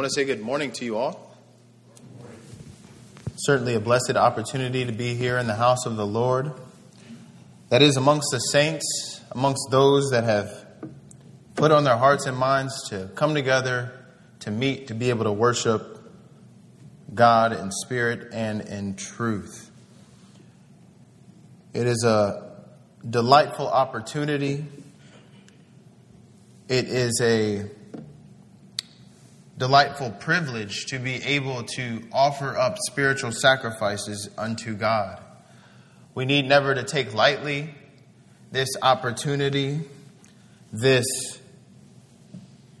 want to say good morning to you all. Certainly a blessed opportunity to be here in the house of the Lord. That is amongst the saints, amongst those that have put on their hearts and minds to come together, to meet, to be able to worship God in spirit and in truth. It is a delightful opportunity. It is a delightful privilege to be able to offer up spiritual sacrifices unto God. We need never to take lightly this opportunity, this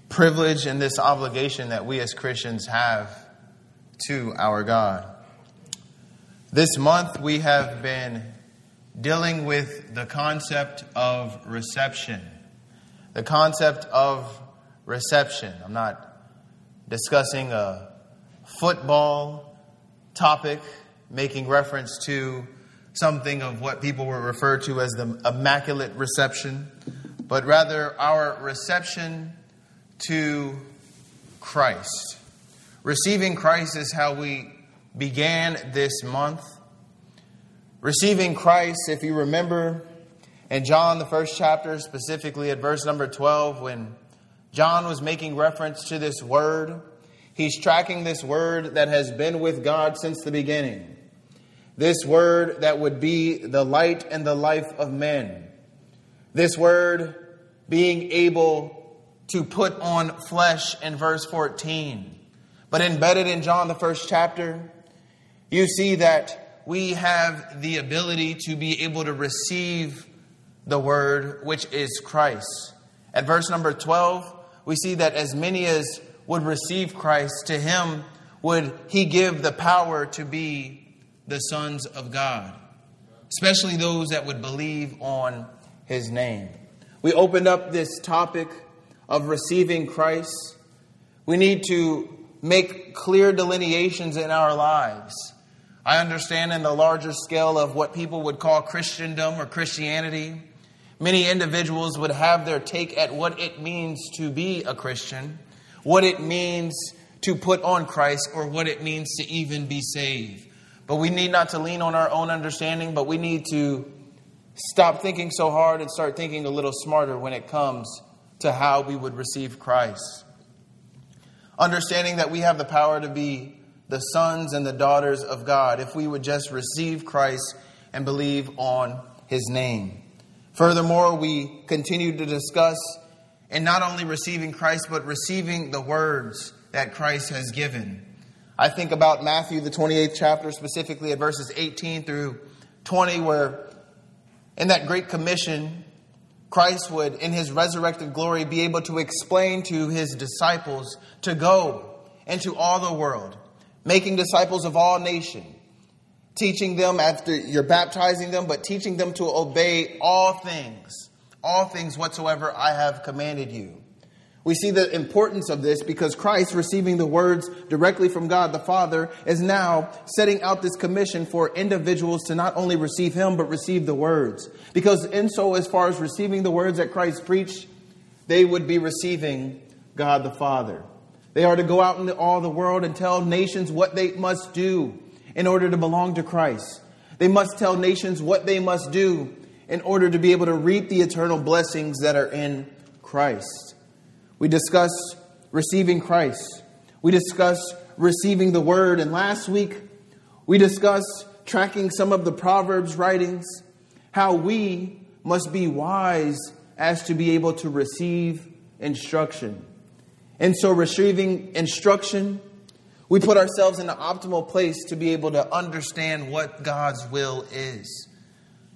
privilege, and this obligation that we as Christians have to our God. This month we have been dealing with the concept of reception. The concept of reception. I'm not discussing a football topic, making reference to something of what people were referred to as the immaculate reception, but rather our reception to Christ. Receiving Christ is how we began this month. Receiving Christ, if you remember in John, the first chapter, specifically at verse number 12, when John was making reference to this word. He's tracking this word that has been with God since the beginning. This word that would be the light and the life of men. This word being able to put on flesh in verse 14. But embedded in John, the first chapter, you see that we have the ability to be able to receive the word, which is Christ. At verse number 12, we see that as many as would receive Christ, to him would he give the power to be the sons of God, especially those that would believe on his name. We opened up this topic of receiving Christ. We need to make clear delineations in our lives. I understand in the larger scale of what people would call Christendom or Christianity Many individuals would have their take at what it means to be a Christian, what it means to put on Christ, or what it means to even be saved. But we need not to lean on our own understanding, but we need to stop thinking so hard and start thinking a little smarter when it comes to how we would receive Christ. Understanding that we have the power to be the sons and the daughters of God if we would just receive Christ and believe on his name. Furthermore, we continue to discuss and not only receiving Christ, but receiving the words that Christ has given. I think about Matthew, the 28th chapter, specifically at verses 18 through 20, where in that Great Commission, Christ would, in his resurrected glory, be able to explain to his disciples to go into all the world, making disciples of all nations teaching them after you're baptizing them, but teaching them to obey all things, all things whatsoever I have commanded you. We see the importance of this because Christ, receiving the words directly from God the Father, is now setting out this commission for individuals to not only receive Him, but receive the words. Because, in so as far as receiving the words that Christ preached, they would be receiving God the Father. They are to go out into all the world and tell nations what they must do in order to belong to Christ. They must tell nations what they must do in order to be able to reap the eternal blessings that are in Christ. We discuss receiving Christ. We discuss receiving the word. And last week, we discussed tracking some of the Proverbs writings, how we must be wise as to be able to receive instruction. And so, receiving instruction we put ourselves in the optimal place to be able to understand what God's will is.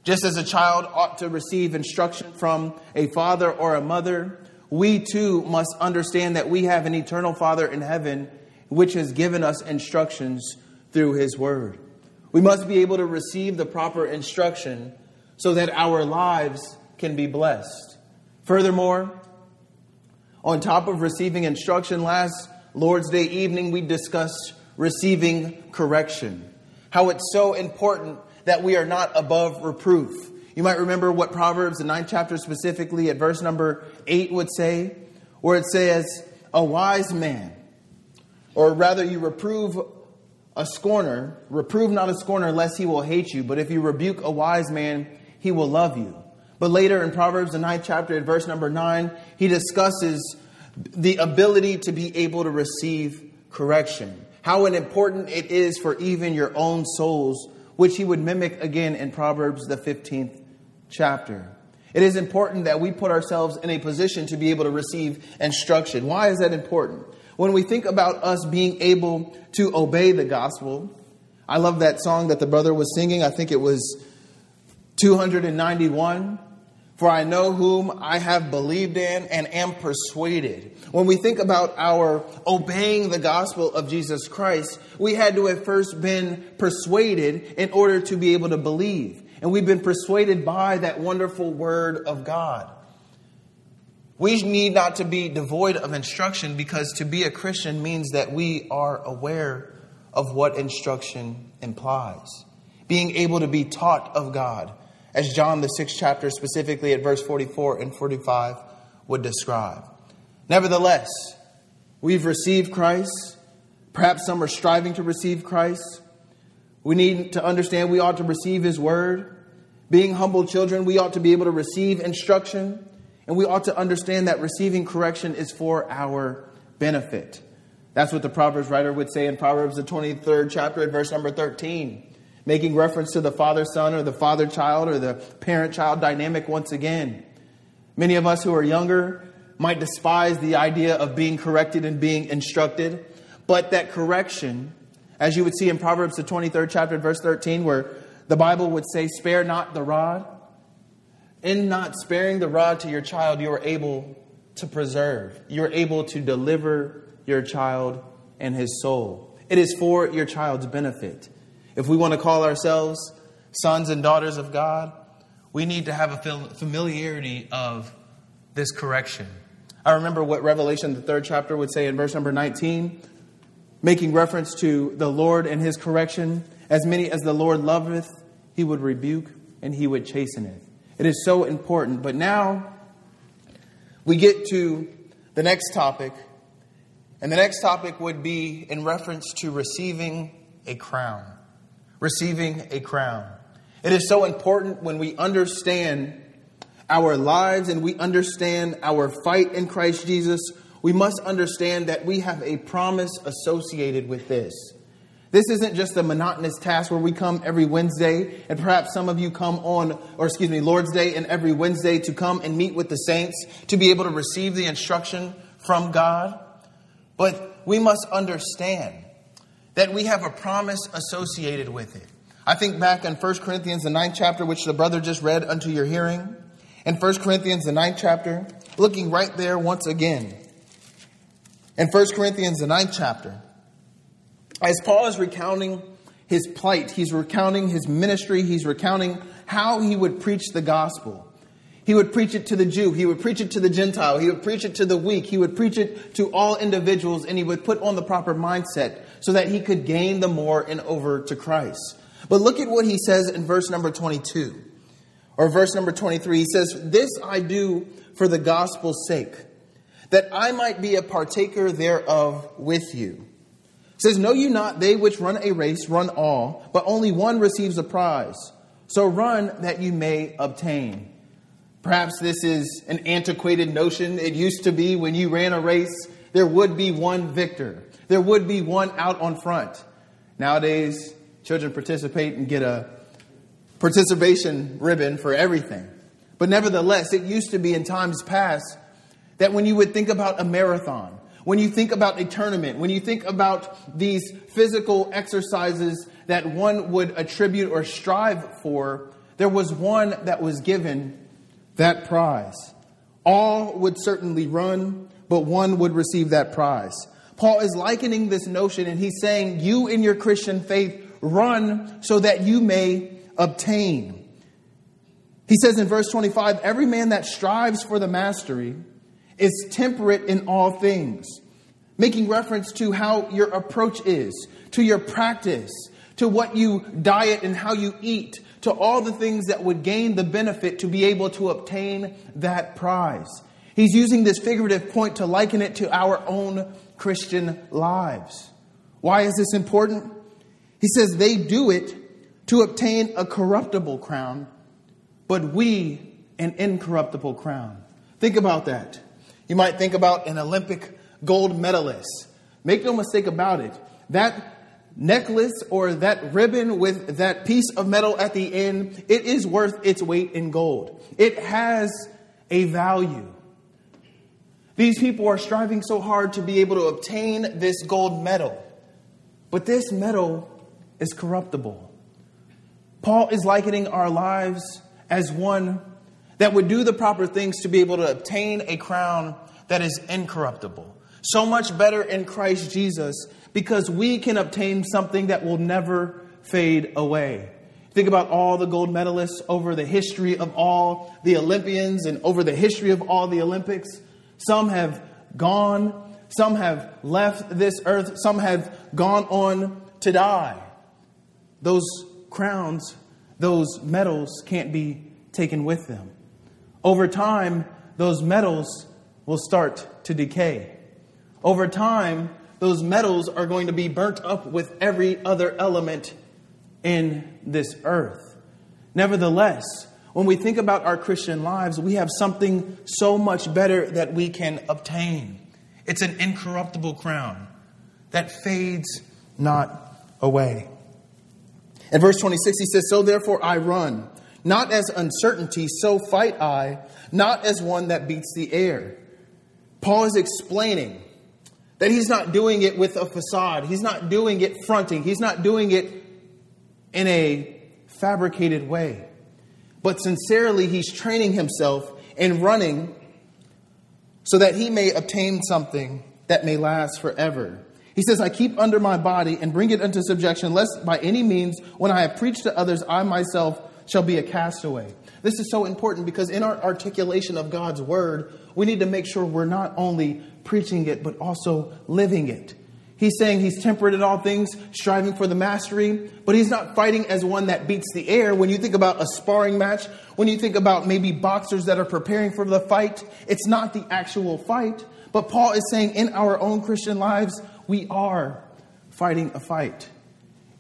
Just as a child ought to receive instruction from a father or a mother, we too must understand that we have an eternal Father in heaven which has given us instructions through His Word. We must be able to receive the proper instruction so that our lives can be blessed. Furthermore, on top of receiving instruction, last Lord's Day evening, we discussed receiving correction. How it's so important that we are not above reproof. You might remember what Proverbs, the ninth chapter specifically, at verse number eight would say, where it says, A wise man or rather, you reprove a scorner, reprove not a scorner, lest he will hate you. But if you rebuke a wise man, he will love you. But later in Proverbs, the ninth chapter, at verse number nine, he discusses the ability to be able to receive correction. How important it is for even your own souls, which he would mimic again in Proverbs, the 15th chapter. It is important that we put ourselves in a position to be able to receive instruction. Why is that important? When we think about us being able to obey the gospel, I love that song that the brother was singing. I think it was 291. For I know whom I have believed in and am persuaded. When we think about our obeying the gospel of Jesus Christ, we had to have first been persuaded in order to be able to believe. And we've been persuaded by that wonderful word of God. We need not to be devoid of instruction because to be a Christian means that we are aware of what instruction implies. Being able to be taught of God, as John, the sixth chapter, specifically at verse 44 and 45, would describe. Nevertheless, we've received Christ. Perhaps some are striving to receive Christ. We need to understand we ought to receive His word. Being humble children, we ought to be able to receive instruction. And we ought to understand that receiving correction is for our benefit. That's what the Proverbs writer would say in Proverbs, the 23rd chapter, at verse number 13, making reference to the father son or the father child or the parent child dynamic once again. Many of us who are younger might despise the idea of being corrected and being instructed, but that correction, as you would see in Proverbs, the 23rd chapter, verse 13, where the Bible would say, Spare not the rod in not sparing the rod to your child, you are able to preserve. You're able to deliver your child and his soul. It is for your child's benefit. If we want to call ourselves sons and daughters of God, we need to have a familiarity of this correction. I remember what Revelation, the third chapter, would say in verse number 19, making reference to the Lord and his correction. As many as the Lord loveth, he would rebuke and he would chasten it. It is so important. But now we get to the next topic. And the next topic would be in reference to receiving a crown. Receiving a crown. It is so important when we understand our lives and we understand our fight in Christ Jesus. We must understand that we have a promise associated with this. This isn't just a monotonous task where we come every Wednesday, and perhaps some of you come on, or excuse me, Lord's Day and every Wednesday to come and meet with the saints to be able to receive the instruction from God. But we must understand that we have a promise associated with it. I think back in 1 Corinthians, the ninth chapter, which the brother just read unto your hearing. In 1 Corinthians, the ninth chapter, looking right there once again. In 1 Corinthians, the ninth chapter, as Paul is recounting his plight, he's recounting his ministry, he's recounting how he would preach the gospel. He would preach it to the Jew, he would preach it to the Gentile, he would preach it to the weak, he would preach it to all individuals, and he would put on the proper mindset so that he could gain the more and over to Christ. But look at what he says in verse number 22 or verse number 23. He says, This I do for the gospel's sake, that I might be a partaker thereof with you says, Know you not they which run a race run all, but only one receives a prize. So run that you may obtain. Perhaps this is an antiquated notion. It used to be when you ran a race, there would be one victor, there would be one out on front. Nowadays, children participate and get a participation ribbon for everything. But nevertheless, it used to be in times past that when you would think about a marathon, when you think about a tournament, when you think about these physical exercises that one would attribute or strive for, there was one that was given that prize. All would certainly run, but one would receive that prize. Paul is likening this notion and he's saying, You in your Christian faith run so that you may obtain. He says in verse 25, Every man that strives for the mastery is temperate in all things, making reference to how your approach is, to your practice, to what you diet and how you eat, to all the things that would gain the benefit to be able to obtain that prize. He's using this figurative point to liken it to our own Christian lives. Why is this important? He says they do it to obtain a corruptible crown, but we an incorruptible crown. Think about that. You might think about an Olympic gold medalist. Make no mistake about it. That necklace or that ribbon with that piece of metal at the end, it is worth its weight in gold. It has a value. These people are striving so hard to be able to obtain this gold medal. But this medal is corruptible. Paul is likening our lives as one that would do the proper things to be able to obtain a crown that is incorruptible. So much better in Christ Jesus because we can obtain something that will never fade away. Think about all the gold medalists over the history of all the Olympians and over the history of all the Olympics. Some have gone, some have left this earth, some have gone on to die. Those crowns, those medals can't be taken with them. Over time, those medals will start to decay. Over time, those metals are going to be burnt up with every other element in this earth. Nevertheless, when we think about our Christian lives, we have something so much better that we can obtain. It's an incorruptible crown that fades not away. In verse 26, he says, So therefore I run not as uncertainty, so fight I, not as one that beats the air. Paul is explaining that he's not doing it with a facade, he's not doing it fronting, he's not doing it in a fabricated way. But sincerely, he's training himself in running so that he may obtain something that may last forever. He says, I keep under my body and bring it into subjection, lest by any means, when I have preached to others, I myself shall be a castaway. This is so important because in our articulation of God's word, we need to make sure we're not only preaching it, but also living it. He's saying he's temperate in all things, striving for the mastery, but he's not fighting as one that beats the air. When you think about a sparring match, when you think about maybe boxers that are preparing for the fight, it's not the actual fight. But Paul is saying in our own Christian lives, we are fighting a fight.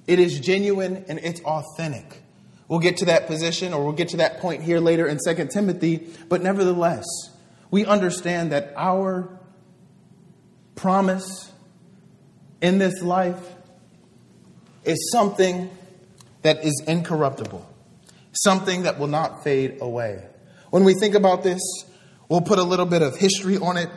It is genuine and it's authentic. We'll get to that position or we'll get to that point here later in 2 Timothy, but nevertheless, we understand that our promise in this life is something that is incorruptible, something that will not fade away. When we think about this, we'll put a little bit of history on it.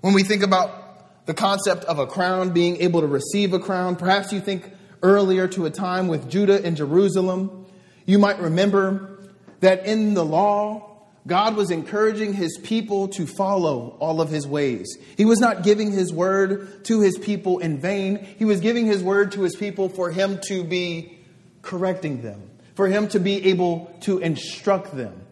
When we think about the concept of a crown, being able to receive a crown, perhaps you think earlier to a time with Judah and Jerusalem you might remember that in the law, God was encouraging his people to follow all of his ways. He was not giving his word to his people in vain. He was giving his word to his people for him to be correcting them, for him to be able to instruct them.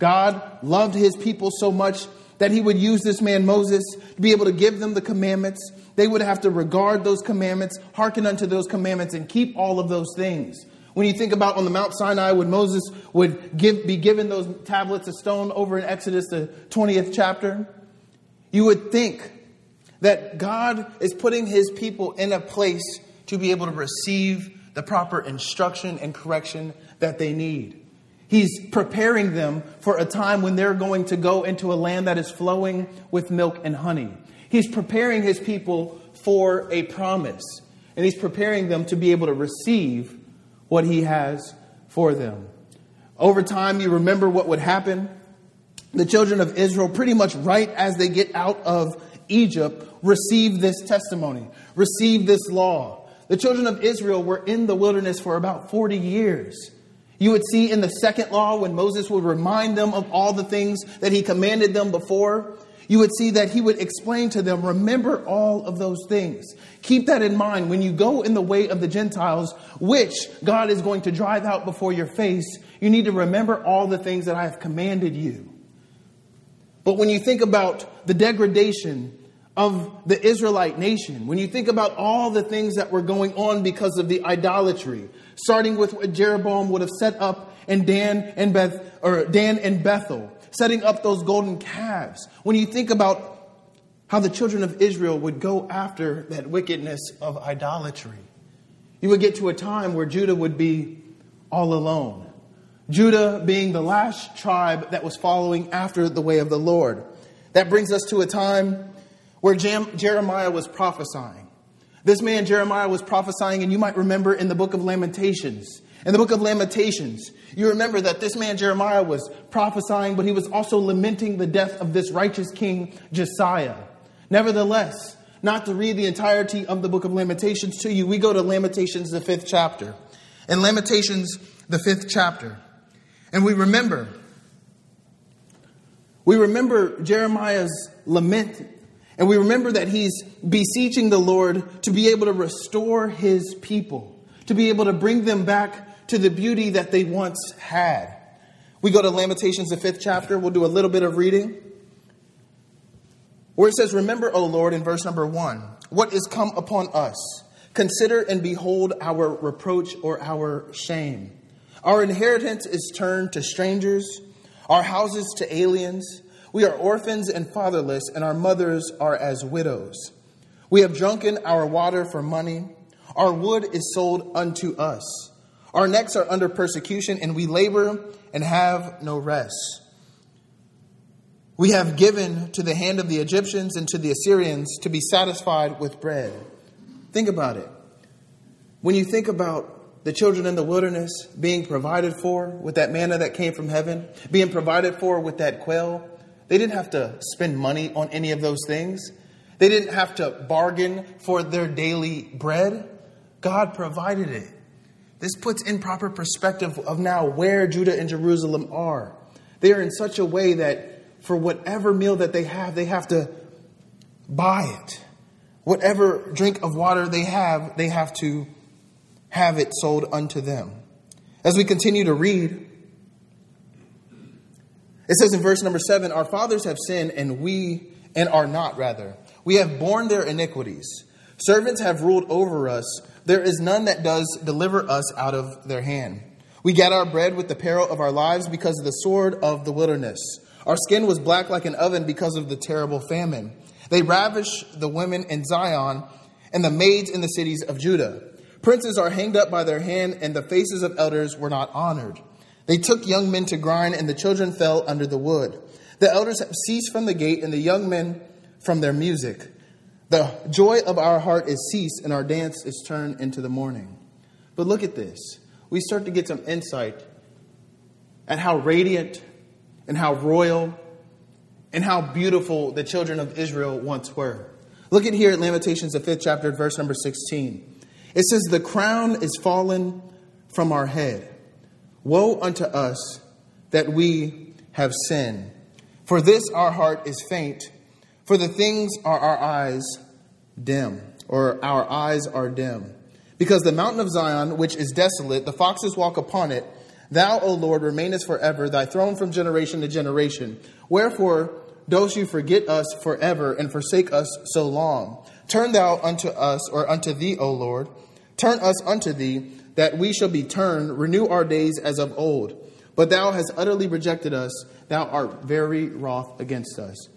God loved his people so much that he would use this man Moses to be able to give them the commandments. They would have to regard those commandments, hearken unto those commandments, and keep all of those things. When you think about on the Mount Sinai when Moses would give, be given those tablets of stone over in Exodus, the 20th chapter, you would think that God is putting his people in a place to be able to receive the proper instruction and correction that they need. He's preparing them for a time when they're going to go into a land that is flowing with milk and honey. He's preparing his people for a promise, and he's preparing them to be able to receive what he has for them. Over time, you remember what would happen. The children of Israel, pretty much right as they get out of Egypt, receive this testimony, receive this law. The children of Israel were in the wilderness for about 40 years. You would see in the second law when Moses would remind them of all the things that he commanded them before, you would see that he would explain to them, remember all of those things. Keep that in mind when you go in the way of the Gentiles, which God is going to drive out before your face. You need to remember all the things that I have commanded you. But when you think about the degradation of the Israelite nation, when you think about all the things that were going on because of the idolatry, starting with what Jeroboam would have set up in Dan and Beth or Dan and Bethel, setting up those golden calves. When you think about how the children of Israel would go after that wickedness of idolatry. You would get to a time where Judah would be all alone. Judah being the last tribe that was following after the way of the Lord. That brings us to a time where Jeremiah was prophesying. This man, Jeremiah, was prophesying, and you might remember in the book of Lamentations. In the book of Lamentations, you remember that this man, Jeremiah, was prophesying, but he was also lamenting the death of this righteous king, Josiah. Nevertheless, not to read the entirety of the book of Lamentations to you, we go to Lamentations, the fifth chapter. In Lamentations, the fifth chapter, and we remember, we remember Jeremiah's lament, and we remember that he's beseeching the Lord to be able to restore his people, to be able to bring them back to the beauty that they once had. We go to Lamentations, the fifth chapter. We'll do a little bit of reading. Where it says, Remember, O Lord, in verse number one, what is come upon us. Consider and behold our reproach or our shame. Our inheritance is turned to strangers, our houses to aliens. We are orphans and fatherless, and our mothers are as widows. We have drunken our water for money. Our wood is sold unto us. Our necks are under persecution, and we labor and have no rest. We have given to the hand of the Egyptians and to the Assyrians to be satisfied with bread. Think about it. When you think about the children in the wilderness being provided for with that manna that came from heaven, being provided for with that quail. They didn't have to spend money on any of those things. They didn't have to bargain for their daily bread. God provided it. This puts in proper perspective of now where Judah and Jerusalem are. They are in such a way that for whatever meal that they have, they have to buy it. Whatever drink of water they have, they have to have it sold unto them. As we continue to read, it says in verse number seven, Our fathers have sinned, and we, and are not, rather. We have borne their iniquities. Servants have ruled over us. There is none that does deliver us out of their hand. We get our bread with the peril of our lives because of the sword of the wilderness. Our skin was black like an oven because of the terrible famine. They ravish the women in Zion and the maids in the cities of Judah. Princes are hanged up by their hand, and the faces of elders were not honored. They took young men to grind, and the children fell under the wood. The elders have ceased from the gate, and the young men from their music. The joy of our heart is ceased, and our dance is turned into the mourning. But look at this. We start to get some insight at how radiant and how royal and how beautiful the children of Israel once were. Look at here at Lamentations, the fifth chapter, verse number 16. It says, The crown is fallen from our head. Woe unto us that we have sinned. For this our heart is faint, for the things are our eyes dim, or our eyes are dim. Because the mountain of Zion, which is desolate, the foxes walk upon it. Thou, O Lord, remainest forever, thy throne from generation to generation. Wherefore dost you forget us forever and forsake us so long? Turn thou unto us, or unto thee, O Lord Turn us unto thee, that we shall be turned, renew our days as of old. But thou hast utterly rejected us, thou art very wroth against us.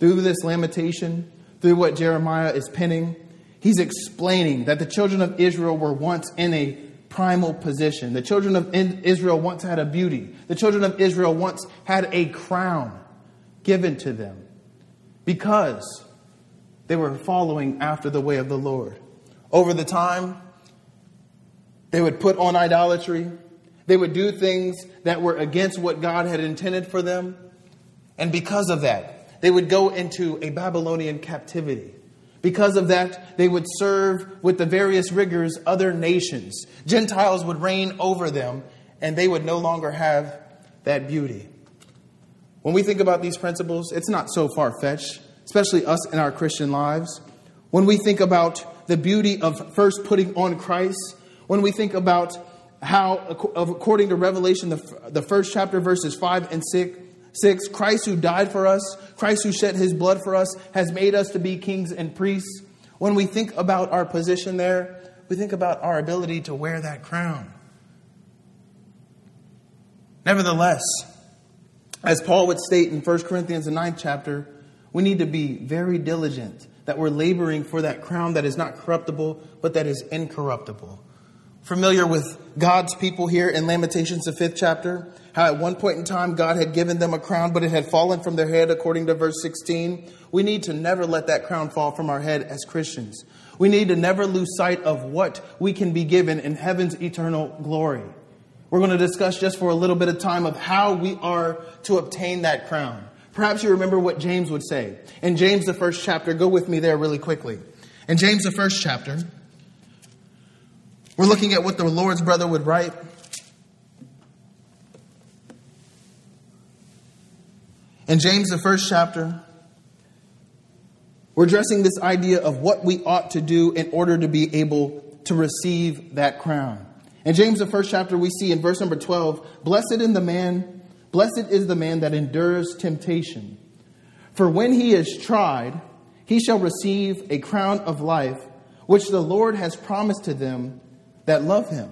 Through this lamentation, through what Jeremiah is penning, he's explaining that the children of Israel were once in a primal position. The children of Israel once had a beauty. The children of Israel once had a crown given to them because they were following after the way of the Lord. Over the time, they would put on idolatry. They would do things that were against what God had intended for them. And because of that, they would go into a Babylonian captivity. Because of that, they would serve with the various rigors other nations. Gentiles would reign over them, and they would no longer have that beauty. When we think about these principles, it's not so far fetched, especially us in our Christian lives. When we think about the beauty of first putting on Christ when we think about how, according to Revelation, the, first chapter, verses 5 and 6, 6, Christ who died for us, Christ who shed his blood for us, has made us to be kings and priests. When we think about our position there, we think about our ability to wear that crown. Nevertheless, as Paul would state in 1 Corinthians, the ninth chapter, we need to be very diligent that we're laboring for that crown that is not corruptible, but that is incorruptible. Familiar with God's people here in Lamentations, the fifth chapter? How at one point in time God had given them a crown, but it had fallen from their head, according to verse 16. We need to never let that crown fall from our head as Christians. We need to never lose sight of what we can be given in heaven's eternal glory. We're going to discuss just for a little bit of time of how we are to obtain that crown. Perhaps you remember what James would say. In James, the first chapter, go with me there really quickly. In James, the first chapter, we're looking at what the Lord's brother would write. In James, the first chapter, we're addressing this idea of what we ought to do in order to be able to receive that crown. In James, the first chapter, we see in verse number 12, Blessed in the man, blessed is the man that endures temptation. For when he is tried, he shall receive a crown of life, which the Lord has promised to them that love him.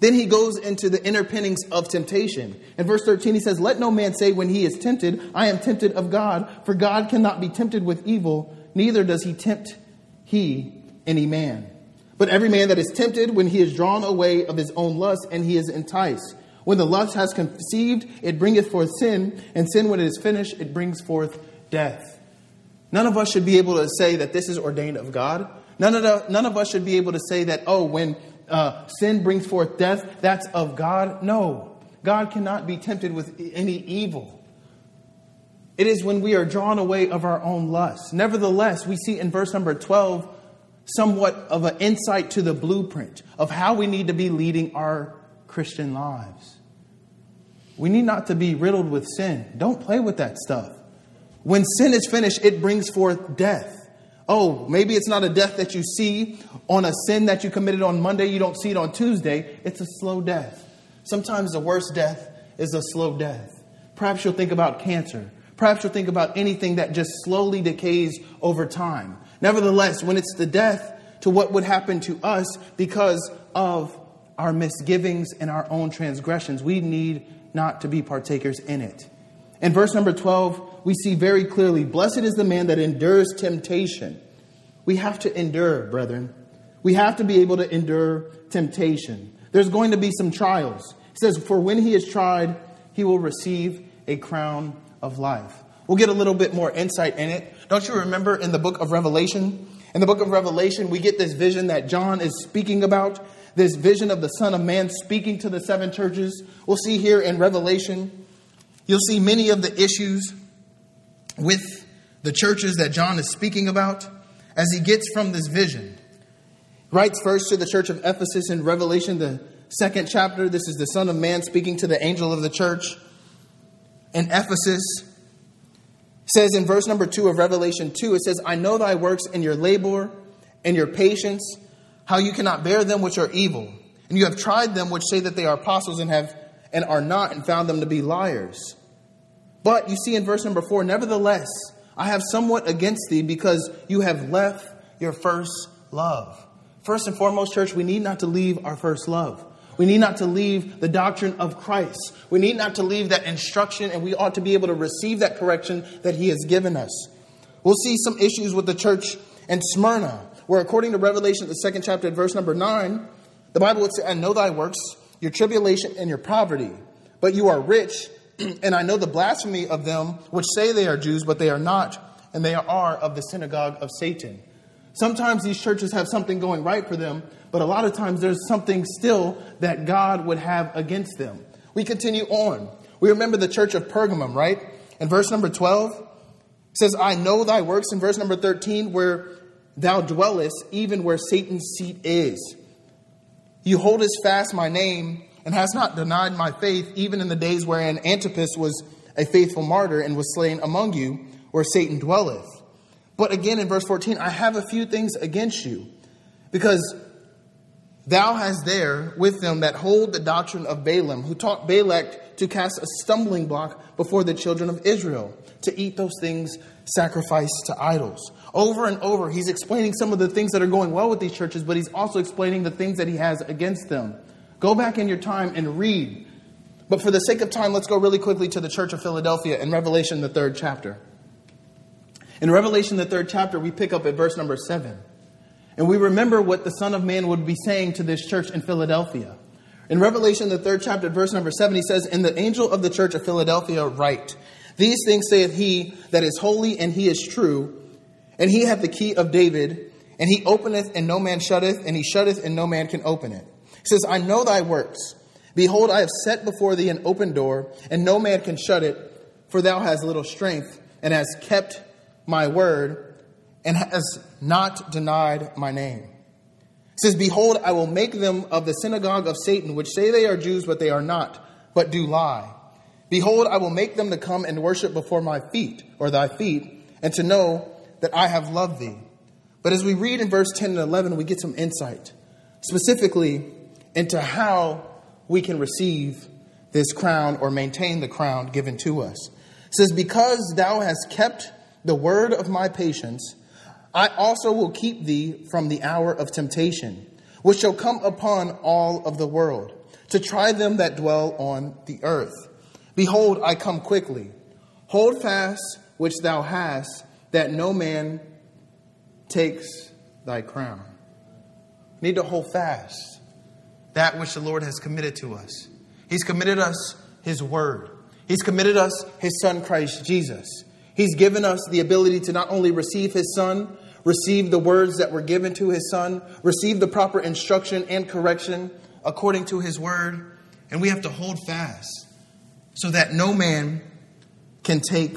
Then he goes into the inner pinnings of temptation. In verse 13, he says, Let no man say when he is tempted, I am tempted of God, for God cannot be tempted with evil, neither does he tempt he any man. But every man that is tempted when he is drawn away of his own lust, and he is enticed. When the lust has conceived, it bringeth forth sin, and sin, when it is finished, it brings forth death. None of us should be able to say that this is ordained of God. None of, the, none of us should be able to say that, oh, when uh, sin brings forth death, that's of God. No, God cannot be tempted with any evil. It is when we are drawn away of our own lust. Nevertheless, we see in verse number 12 somewhat of an insight to the blueprint of how we need to be leading our Christian lives. We need not to be riddled with sin. Don't play with that stuff. When sin is finished, it brings forth death. Oh, maybe it's not a death that you see on a sin that you committed on Monday, you don't see it on Tuesday. It's a slow death. Sometimes the worst death is a slow death. Perhaps you'll think about cancer. Perhaps you'll think about anything that just slowly decays over time. Nevertheless, when it's the death to what would happen to us because of our misgivings and our own transgressions, we need not to be partakers in it. In verse number 12, we see very clearly Blessed is the man that endures temptation. We have to endure, brethren. We have to be able to endure temptation. There's going to be some trials. He says, For when he is tried, he will receive a crown of life. We'll get a little bit more insight in it. Don't you remember in the book of Revelation? In the book of Revelation, we get this vision that John is speaking about, this vision of the Son of Man speaking to the seven churches. We'll see here in Revelation, you'll see many of the issues with the churches that John is speaking about as he gets from this vision. Writes first to the church of Ephesus in Revelation, the second chapter. This is the Son of Man speaking to the angel of the church in Ephesus. says in verse number 2 of Revelation 2, it says, I know thy works and your labor and your patience, how you cannot bear them which are evil. And you have tried them which say that they are apostles and have and are not, and found them to be liars. But you see in verse number 4, nevertheless, I have somewhat against thee because you have left your first love. First and foremost, church, we need not to leave our first love. We need not to leave the doctrine of Christ. We need not to leave that instruction, and we ought to be able to receive that correction that He has given us. We'll see some issues with the church in Smyrna, where according to Revelation, the second chapter, verse number 9, the Bible would say, I know thy works, your tribulation and your poverty, but you are rich, and I know the blasphemy of them which say they are Jews, but they are not, and they are of the synagogue of Satan. Sometimes these churches have something going right for them, but a lot of times there's something still that God would have against them. We continue on. We remember the church of Pergamum, right? In verse number 12, it says, I know thy works. In verse number 13, where thou dwellest, even where Satan's seat is. You holdest fast my name and has not denied my faith, even in the days wherein Antipas was a faithful martyr and was slain among you, where Satan dwelleth. But again in verse 14, I have a few things against you, because thou hast there with them that hold the doctrine of Balaam, who taught Balak to cast a stumbling block before the children of Israel, to eat those things sacrificed to idols. Over and over, he's explaining some of the things that are going well with these churches, but he's also explaining the things that he has against them. Go back in your time and read. But for the sake of time, let's go really quickly to the church of Philadelphia in Revelation, the third chapter. In Revelation, the third chapter, we pick up at verse number seven. And we remember what the Son of Man would be saying to this church in Philadelphia. In Revelation, the third chapter, verse number seven, he says, And the angel of the church of Philadelphia write, These things saith he that is holy and he is true, and he hath the key of David, and he openeth and no man shutteth, and he shutteth and no man can open it. Says, I know thy works. Behold, I have set before thee an open door, and no man can shut it, for thou hast little strength, and hast kept my word, and hast not denied my name. Says, Behold, I will make them of the synagogue of Satan, which say they are Jews, but they are not, but do lie. Behold, I will make them to come and worship before my feet, or thy feet, and to know that I have loved thee. But as we read in verse 10 and 11, we get some insight, specifically into how we can receive this crown or maintain the crown given to us. It says, Because thou hast kept the word of my patience, I also will keep thee from the hour of temptation, which shall come upon all of the world, to try them that dwell on the earth. Behold, I come quickly. Hold fast which thou hast, that no man takes thy crown. Need to hold fast that which the Lord has committed to us. He's committed us His Word, He's committed us His Son, Christ Jesus. He's given us the ability to not only receive His Son, receive the words that were given to His Son, receive the proper instruction and correction according to His Word, and we have to hold fast so that no man can take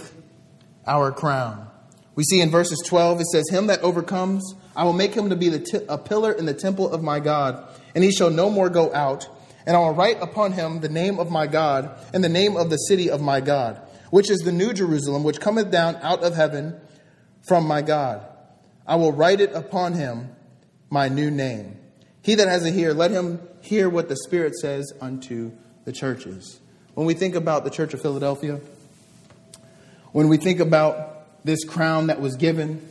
our crown. We see in verses 12, it says, Him that overcomes, I will make him to be t- a pillar in the temple of my God, and he shall no more go out. And I will write upon him the name of my God, and the name of the city of my God, which is the new Jerusalem, which cometh down out of heaven from my God. I will write it upon him my new name. He that has a ear, let him hear what the Spirit says unto the churches. When we think about the Church of Philadelphia, when we think about this crown that was given,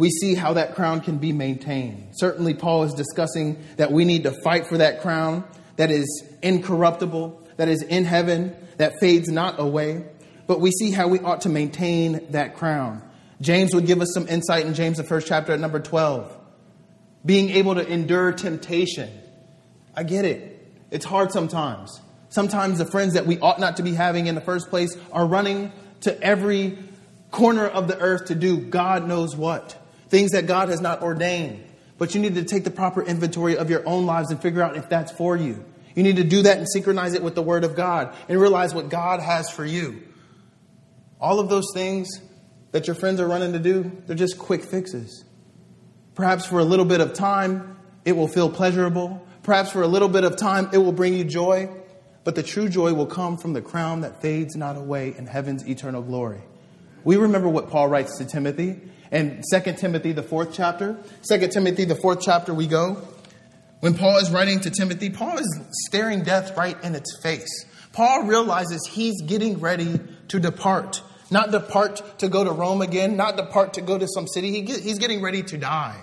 we see how that crown can be maintained. Certainly, Paul is discussing that we need to fight for that crown that is incorruptible, that is in heaven, that fades not away. But we see how we ought to maintain that crown. James would give us some insight in James, the first chapter at number 12. Being able to endure temptation. I get it. It's hard sometimes. Sometimes the friends that we ought not to be having in the first place are running to every corner of the earth to do God knows what. Things that God has not ordained. But you need to take the proper inventory of your own lives and figure out if that's for you. You need to do that and synchronize it with the Word of God and realize what God has for you. All of those things that your friends are running to do, they're just quick fixes. Perhaps for a little bit of time, it will feel pleasurable. Perhaps for a little bit of time, it will bring you joy. But the true joy will come from the crown that fades not away in heaven's eternal glory. We remember what Paul writes to Timothy in 2 Timothy, the fourth chapter. 2 Timothy, the fourth chapter, we go. When Paul is writing to Timothy, Paul is staring death right in its face. Paul realizes he's getting ready to depart. Not depart to go to Rome again, not depart to go to some city. He get, he's getting ready to die.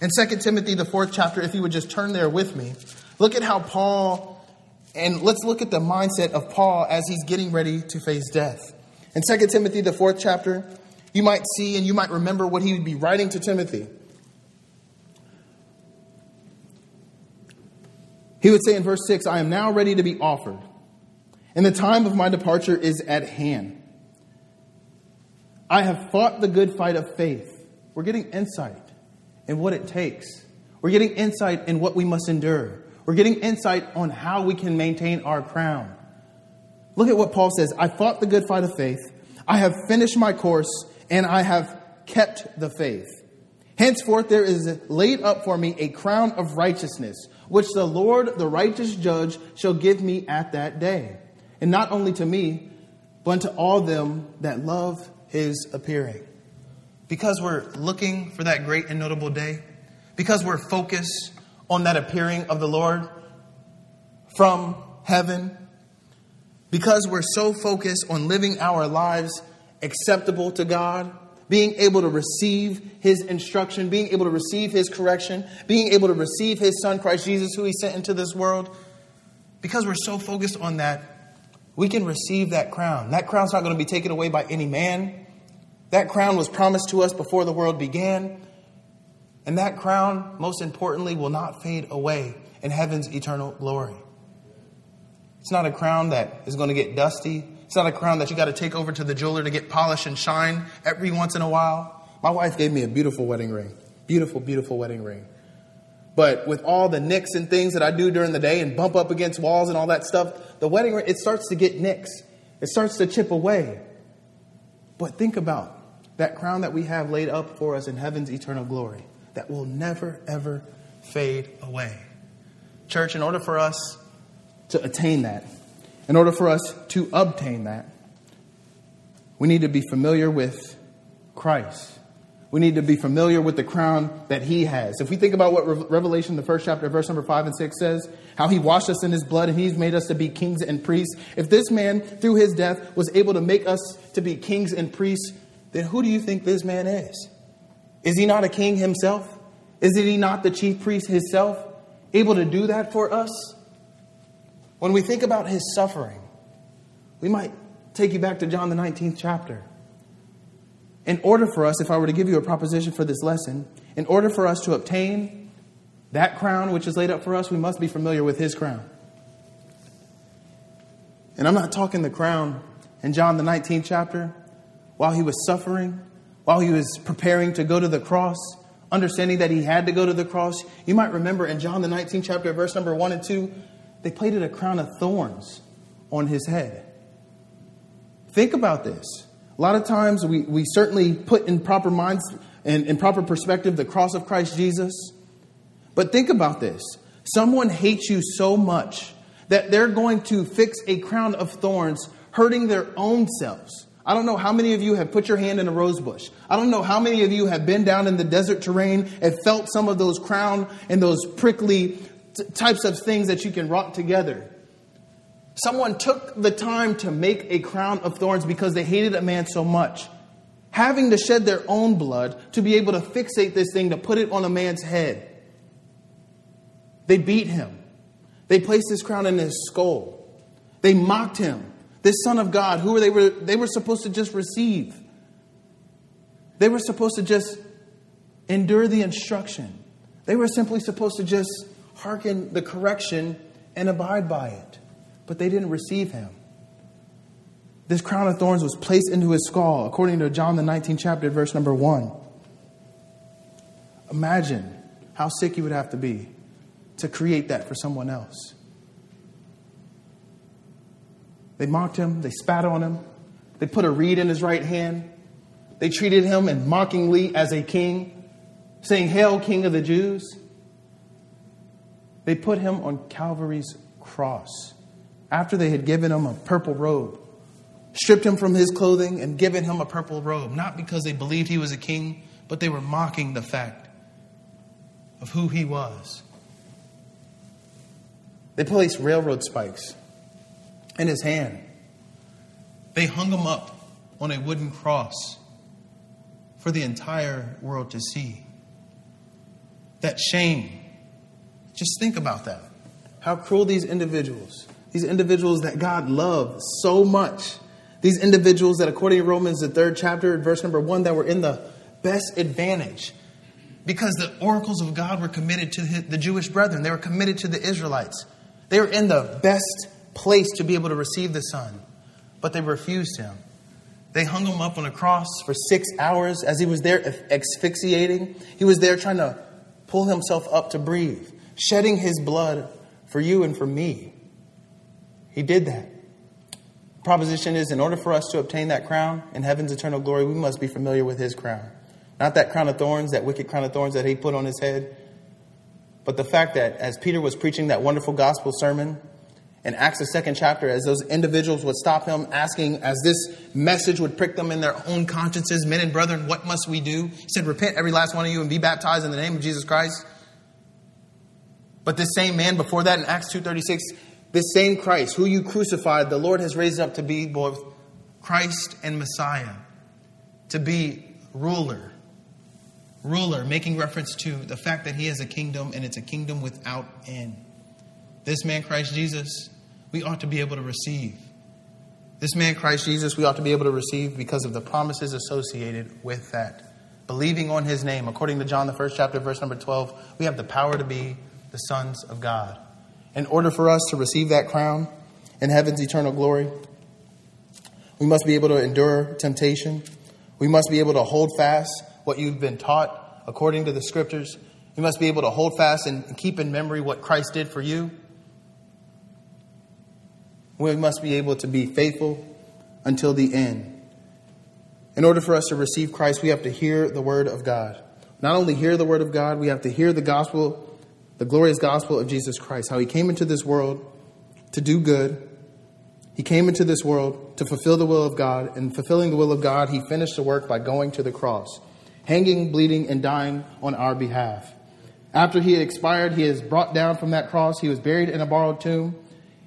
In 2 Timothy, the fourth chapter, if you would just turn there with me, look at how Paul, and let's look at the mindset of Paul as he's getting ready to face death. In 2 Timothy, the fourth chapter, you might see and you might remember what he would be writing to Timothy. He would say in verse 6 I am now ready to be offered, and the time of my departure is at hand. I have fought the good fight of faith. We're getting insight in what it takes. We're getting insight in what we must endure. We're getting insight on how we can maintain our crown. Look at what Paul says I fought the good fight of faith, I have finished my course, and I have kept the faith. Henceforth, there is laid up for me a crown of righteousness, which the Lord, the righteous judge, shall give me at that day. And not only to me, but to all them that love his appearing. Because we're looking for that great and notable day, because we're focused on that appearing of the Lord from heaven, because we're so focused on living our lives acceptable to God, being able to receive His instruction, being able to receive His correction, being able to receive His Son, Christ Jesus, who He sent into this world, because we're so focused on that, we can receive that crown. That crown's not going to be taken away by any man. That crown was promised to us before the world began. And that crown, most importantly, will not fade away in heaven's eternal glory. It's not a crown that is going to get dusty. It's not a crown that you got to take over to the jeweler to get polished and shine every once in a while. My wife gave me a beautiful wedding ring. Beautiful, beautiful wedding ring. But with all the nicks and things that I do during the day and bump up against walls and all that stuff, the wedding ring, it starts to get nicks. It starts to chip away. But think about that crown that we have laid up for us in heaven's eternal glory that will never, ever fade away. Church, in order for us to attain that, in order for us to obtain that, we need to be familiar with Christ. We need to be familiar with the crown that he has. If we think about what Revelation, the first chapter, verse number 5 and 6 says, how he washed us in his blood and he's made us to be kings and priests. If this man, through his death, was able to make us to be kings and priests, then who do you think this man is? Is he not a king himself? Is he not the chief priest himself, able to do that for us? When we think about his suffering, we might take you back to John the 19th chapter. In order for us, if I were to give you a proposition for this lesson, in order for us to obtain that crown which is laid up for us, we must be familiar with his crown. And I'm not talking the crown in John the 19th chapter while he was suffering, while he was preparing to go to the cross, understanding that he had to go to the cross. You might remember in John the 19th chapter, verse number 1 and 2, they plated a crown of thorns on his head. Think about this. A lot of times we, we certainly put in proper minds and in proper perspective the cross of Christ Jesus. But think about this. Someone hates you so much that they're going to fix a crown of thorns, hurting their own selves I don't know how many of you have put your hand in a rose bush. I don't know how many of you have been down in the desert terrain and felt some of those crown and those prickly types of things that you can rock together. Someone took the time to make a crown of thorns because they hated a man so much. Having to shed their own blood to be able to fixate this thing, to put it on a man's head. They beat him. They placed this crown in his skull. They mocked him this Son of God, who they were, they were supposed to just receive. They were supposed to just endure the instruction. They were simply supposed to just hearken the correction and abide by it. But they didn't receive him. This crown of thorns was placed into his skull, according to John the 19th chapter, verse number 1. Imagine how sick you would have to be to create that for someone else. They mocked him, they spat on him, they put a reed in his right hand, they treated him and mockingly as a king, saying, Hail, King of the Jews. They put him on Calvary's cross after they had given him a purple robe, stripped him from his clothing, and given him a purple robe, not because they believed he was a king, but they were mocking the fact of who he was. They placed railroad spikes in his hand. They hung him up on a wooden cross for the entire world to see. That shame. Just think about that. How cruel these individuals, these individuals that God loved so much, these individuals that, according to Romans, the third chapter, verse number one, that were in the best advantage because the oracles of God were committed to the Jewish brethren, they were committed to the Israelites. They were in the best place to be able to receive the Son, but they refused him. They hung him up on a cross for six hours as he was there asphyxiating. He was there trying to pull himself up to breathe, shedding his blood for you and for me. He did that. Proposition is in order for us to obtain that crown in heaven's eternal glory, we must be familiar with his crown. Not that crown of thorns, that wicked crown of thorns that he put on his head, but the fact that as Peter was preaching that wonderful gospel sermon, in Acts, the second chapter, as those individuals would stop him, asking, as this message would prick them in their own consciences, men and brethren, what must we do? He said, Repent, every last one of you, and be baptized in the name of Jesus Christ. But this same man before that in Acts 2.36, this same Christ, who you crucified, the Lord has raised up to be both Christ and Messiah, to be ruler. Ruler, making reference to the fact that he has a kingdom and it's a kingdom without end this man, Christ Jesus, we ought to be able to receive. This man, Christ Jesus, we ought to be able to receive because of the promises associated with that. Believing on his name, according to John, the first chapter, verse number 12, we have the power to be the sons of God. In order for us to receive that crown in heaven's eternal glory, we must be able to endure temptation. We must be able to hold fast what you've been taught according to the scriptures. You must be able to hold fast and keep in memory what Christ did for you. We must be able to be faithful until the end. In order for us to receive Christ, we have to hear the word of God. Not only hear the word of God, we have to hear the gospel, the glorious gospel of Jesus Christ, how he came into this world to do good. He came into this world to fulfill the will of God, and fulfilling the will of God, he finished the work by going to the cross, hanging, bleeding, and dying on our behalf. After he had expired, he is brought down from that cross. He was buried in a borrowed tomb.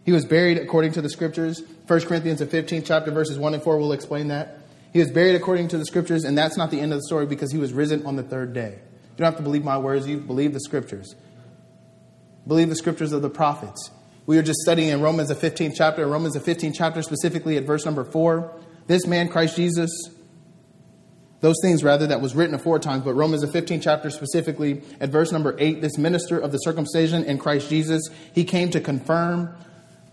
He was buried according to the scriptures. 1 Corinthians, the 15th chapter, verses 1 and 4 will explain that. He was buried according to the scriptures, and that's not the end of the story because he was risen on the third day. You don't have to believe my words, you believe the scriptures. Believe the scriptures of the prophets. We were just studying in Romans, the 15th chapter, Romans, the 15th chapter, specifically at verse number 4. This man, Christ Jesus, those things rather that was written aforetimes, but Romans the 15th chapter specifically at verse number 8, this minister of the circumcision in Christ Jesus, he came to confirm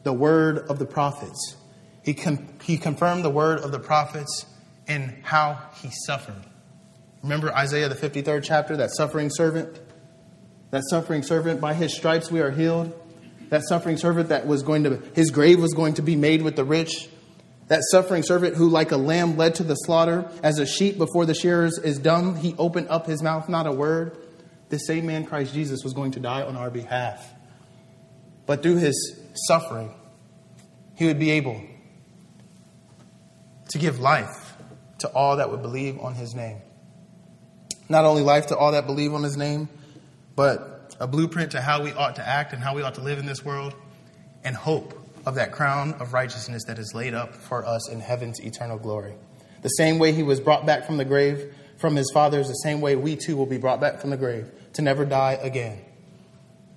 the word of the prophets. He, he confirmed the word of the prophets in how he suffered. Remember Isaiah, the 53rd chapter, that suffering servant? That suffering servant, by his stripes we are healed. That suffering servant that was going to, his grave was going to be made with the rich. That suffering servant who, like a lamb led to the slaughter, as a sheep before the shearers is dumb, he opened up his mouth, not a word. This same man, Christ Jesus, was going to die on our behalf. But through his suffering, he would be able to give life to all that would believe on his name. Not only life to all that believe on his name, but a blueprint to how we ought to act and how we ought to live in this world, and hope of that crown of righteousness that is laid up for us in heaven's eternal glory. The same way he was brought back from the grave from his fathers, the same way we too will be brought back from the grave to never die again.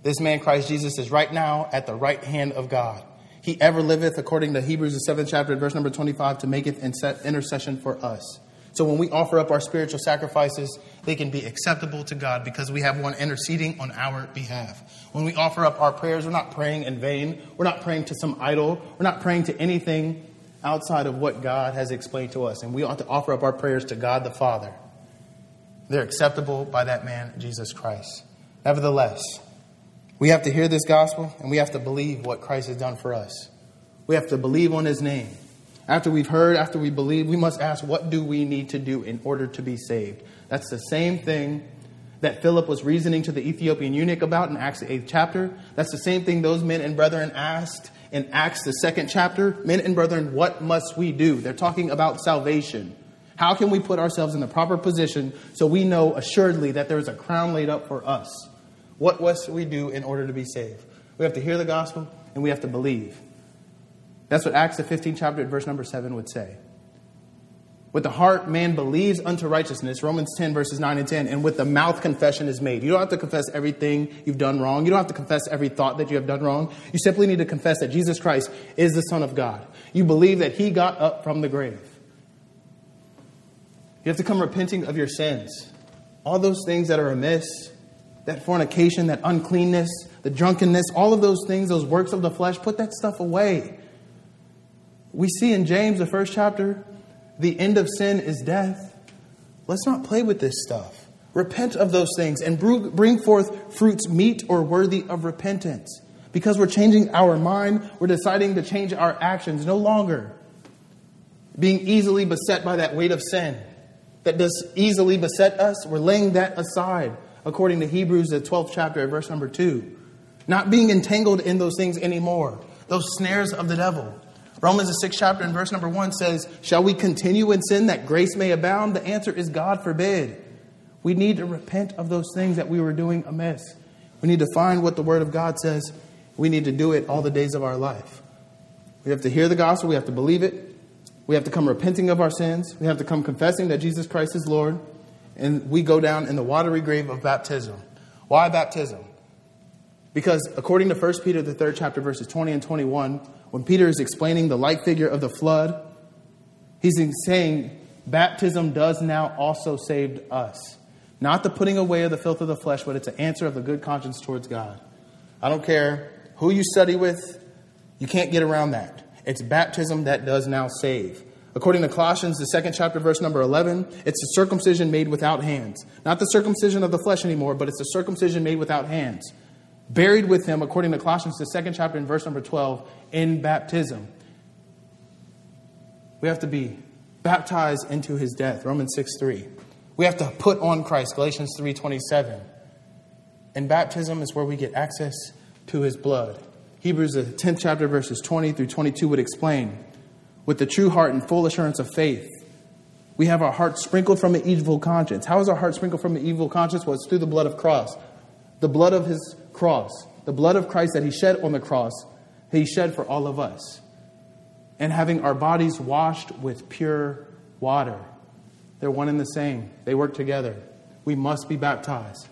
This man, Christ Jesus, is right now at the right hand of God. He ever liveth, according to Hebrews, the seventh chapter, verse number 25, to maketh intercession for us. So when we offer up our spiritual sacrifices, they can be acceptable to God because we have one interceding on our behalf. When we offer up our prayers, we're not praying in vain. We're not praying to some idol. We're not praying to anything outside of what God has explained to us. And we ought to offer up our prayers to God the Father. They're acceptable by that man, Jesus Christ. Nevertheless, we have to hear this gospel and we have to believe what Christ has done for us. We have to believe on his name. After we've heard, after we believe, we must ask, what do we need to do in order to be saved? That's the same thing that Philip was reasoning to the Ethiopian eunuch about in Acts, the eighth chapter. That's the same thing those men and brethren asked in Acts, the second chapter. Men and brethren, what must we do? They're talking about salvation. How can we put ourselves in the proper position so we know assuredly that there is a crown laid up for us? What must we do in order to be saved? We have to hear the gospel and we have to believe. That's what Acts, the 15th chapter, verse number 7 would say. With the heart, man believes unto righteousness, Romans 10, verses 9 and 10, and with the mouth, confession is made. You don't have to confess everything you've done wrong. You don't have to confess every thought that you have done wrong. You simply need to confess that Jesus Christ is the Son of God. You believe that He got up from the grave. You have to come repenting of your sins. All those things that are amiss, that fornication, that uncleanness, the drunkenness, all of those things, those works of the flesh, put that stuff away. We see in James, the first chapter, the end of sin is death. Let's not play with this stuff. Repent of those things and bring forth fruits meet or worthy of repentance. Because we're changing our mind, we're deciding to change our actions, no longer being easily beset by that weight of sin that does easily beset us. We're laying that aside according to Hebrews, the 12th chapter, verse number 2. Not being entangled in those things anymore, those snares of the devil. Romans, the 6th chapter, and verse number 1 says, Shall we continue in sin that grace may abound? The answer is God forbid. We need to repent of those things that we were doing amiss. We need to find what the Word of God says. We need to do it all the days of our life. We have to hear the gospel, we have to believe it, we have to come repenting of our sins, we have to come confessing that Jesus Christ is Lord, and we go down in the watery grave of baptism. Why baptism? Because according to 1 Peter, the third chapter, verses 20 and 21, when Peter is explaining the light figure of the flood, he's saying baptism does now also save us. Not the putting away of the filth of the flesh, but it's an answer of the good conscience towards God. I don't care who you study with, you can't get around that. It's baptism that does now save. According to Colossians, the second chapter, verse number 11, it's a circumcision made without hands. Not the circumcision of the flesh anymore, but it's a circumcision made without hands. Buried with him, according to Colossians, the second chapter, in verse number 12, in baptism. We have to be baptized into his death, Romans 6 3. We have to put on Christ, Galatians 3 27. And baptism is where we get access to his blood. Hebrews, the 10th chapter, verses 20 through 22 would explain with the true heart and full assurance of faith. We have our heart sprinkled from an evil conscience. How is our heart sprinkled from an evil conscience? Well, it's through the blood of cross. The blood of his cross. The blood of Christ that he shed on the cross, he shed for all of us. And having our bodies washed with pure water. They're one and the same. They work together. We must be baptized.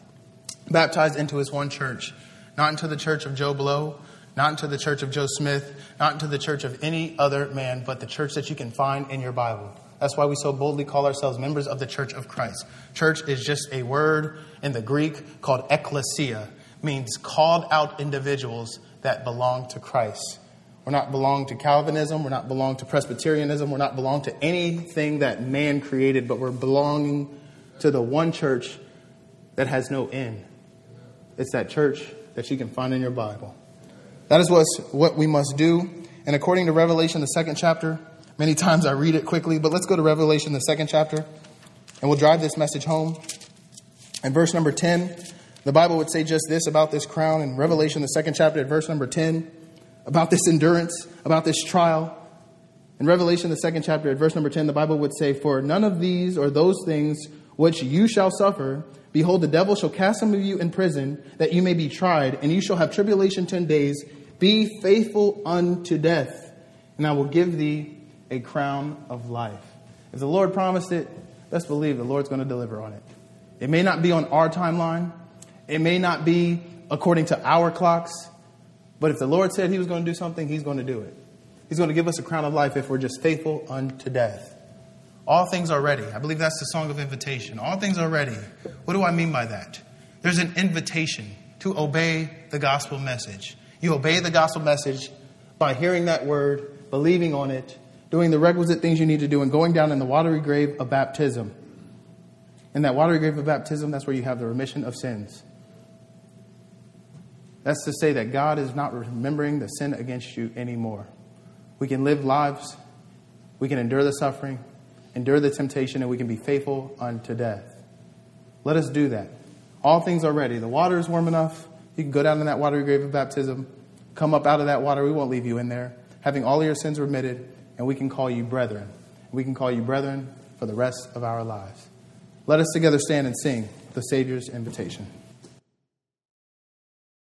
Baptized into his one church. Not into the church of Joe Blow, not into the church of Joe Smith, not into the church of any other man, but the church that you can find in your Bible. That's why we so boldly call ourselves members of the church of Christ. Church is just a word in the Greek called ekklesia, means called out individuals that belong to Christ. We're not belong to Calvinism, we're not belong to Presbyterianism, we're not belong to anything that man created, but we're belonging to the one church that has no end. It's that church that you can find in your Bible. That is what we must do. And according to Revelation, the second chapter, many times I read it quickly, but let's go to Revelation, the second chapter, and we'll drive this message home. In verse number 10, the Bible would say just this about this crown. In Revelation, the second chapter, at verse number 10, about this endurance, about this trial. In Revelation, the second chapter, at verse number 10, the Bible would say, For none of these or those things which you shall suffer, behold, the devil shall cast some of you in prison, that you may be tried, and you shall have tribulation ten days. Be faithful unto death, and I will give thee a crown of life. If the Lord promised it, let's believe the Lord's going to deliver on it. It may not be on our timeline, it may not be according to our clocks, but if the Lord said he was going to do something, he's going to do it. He's going to give us a crown of life if we're just faithful unto death. All things are ready. I believe that's the song of invitation. All things are ready. What do I mean by that? There's an invitation to obey the gospel message. You obey the gospel message by hearing that word, believing on it, doing the requisite things you need to do, and going down in the watery grave of baptism. In that watery grave of baptism, that's where you have the remission of sins. That's to say that God is not remembering the sin against you anymore. We can live lives, we can endure the suffering, endure the temptation, and we can be faithful unto death. Let us do that. All things are ready. The water is warm enough. You can go down in that watery grave of baptism, come up out of that water. We won't leave you in there, having all your sins remitted, and we can call you brethren. We can call you brethren for the rest of our lives. Let us together stand and sing the Savior's invitation.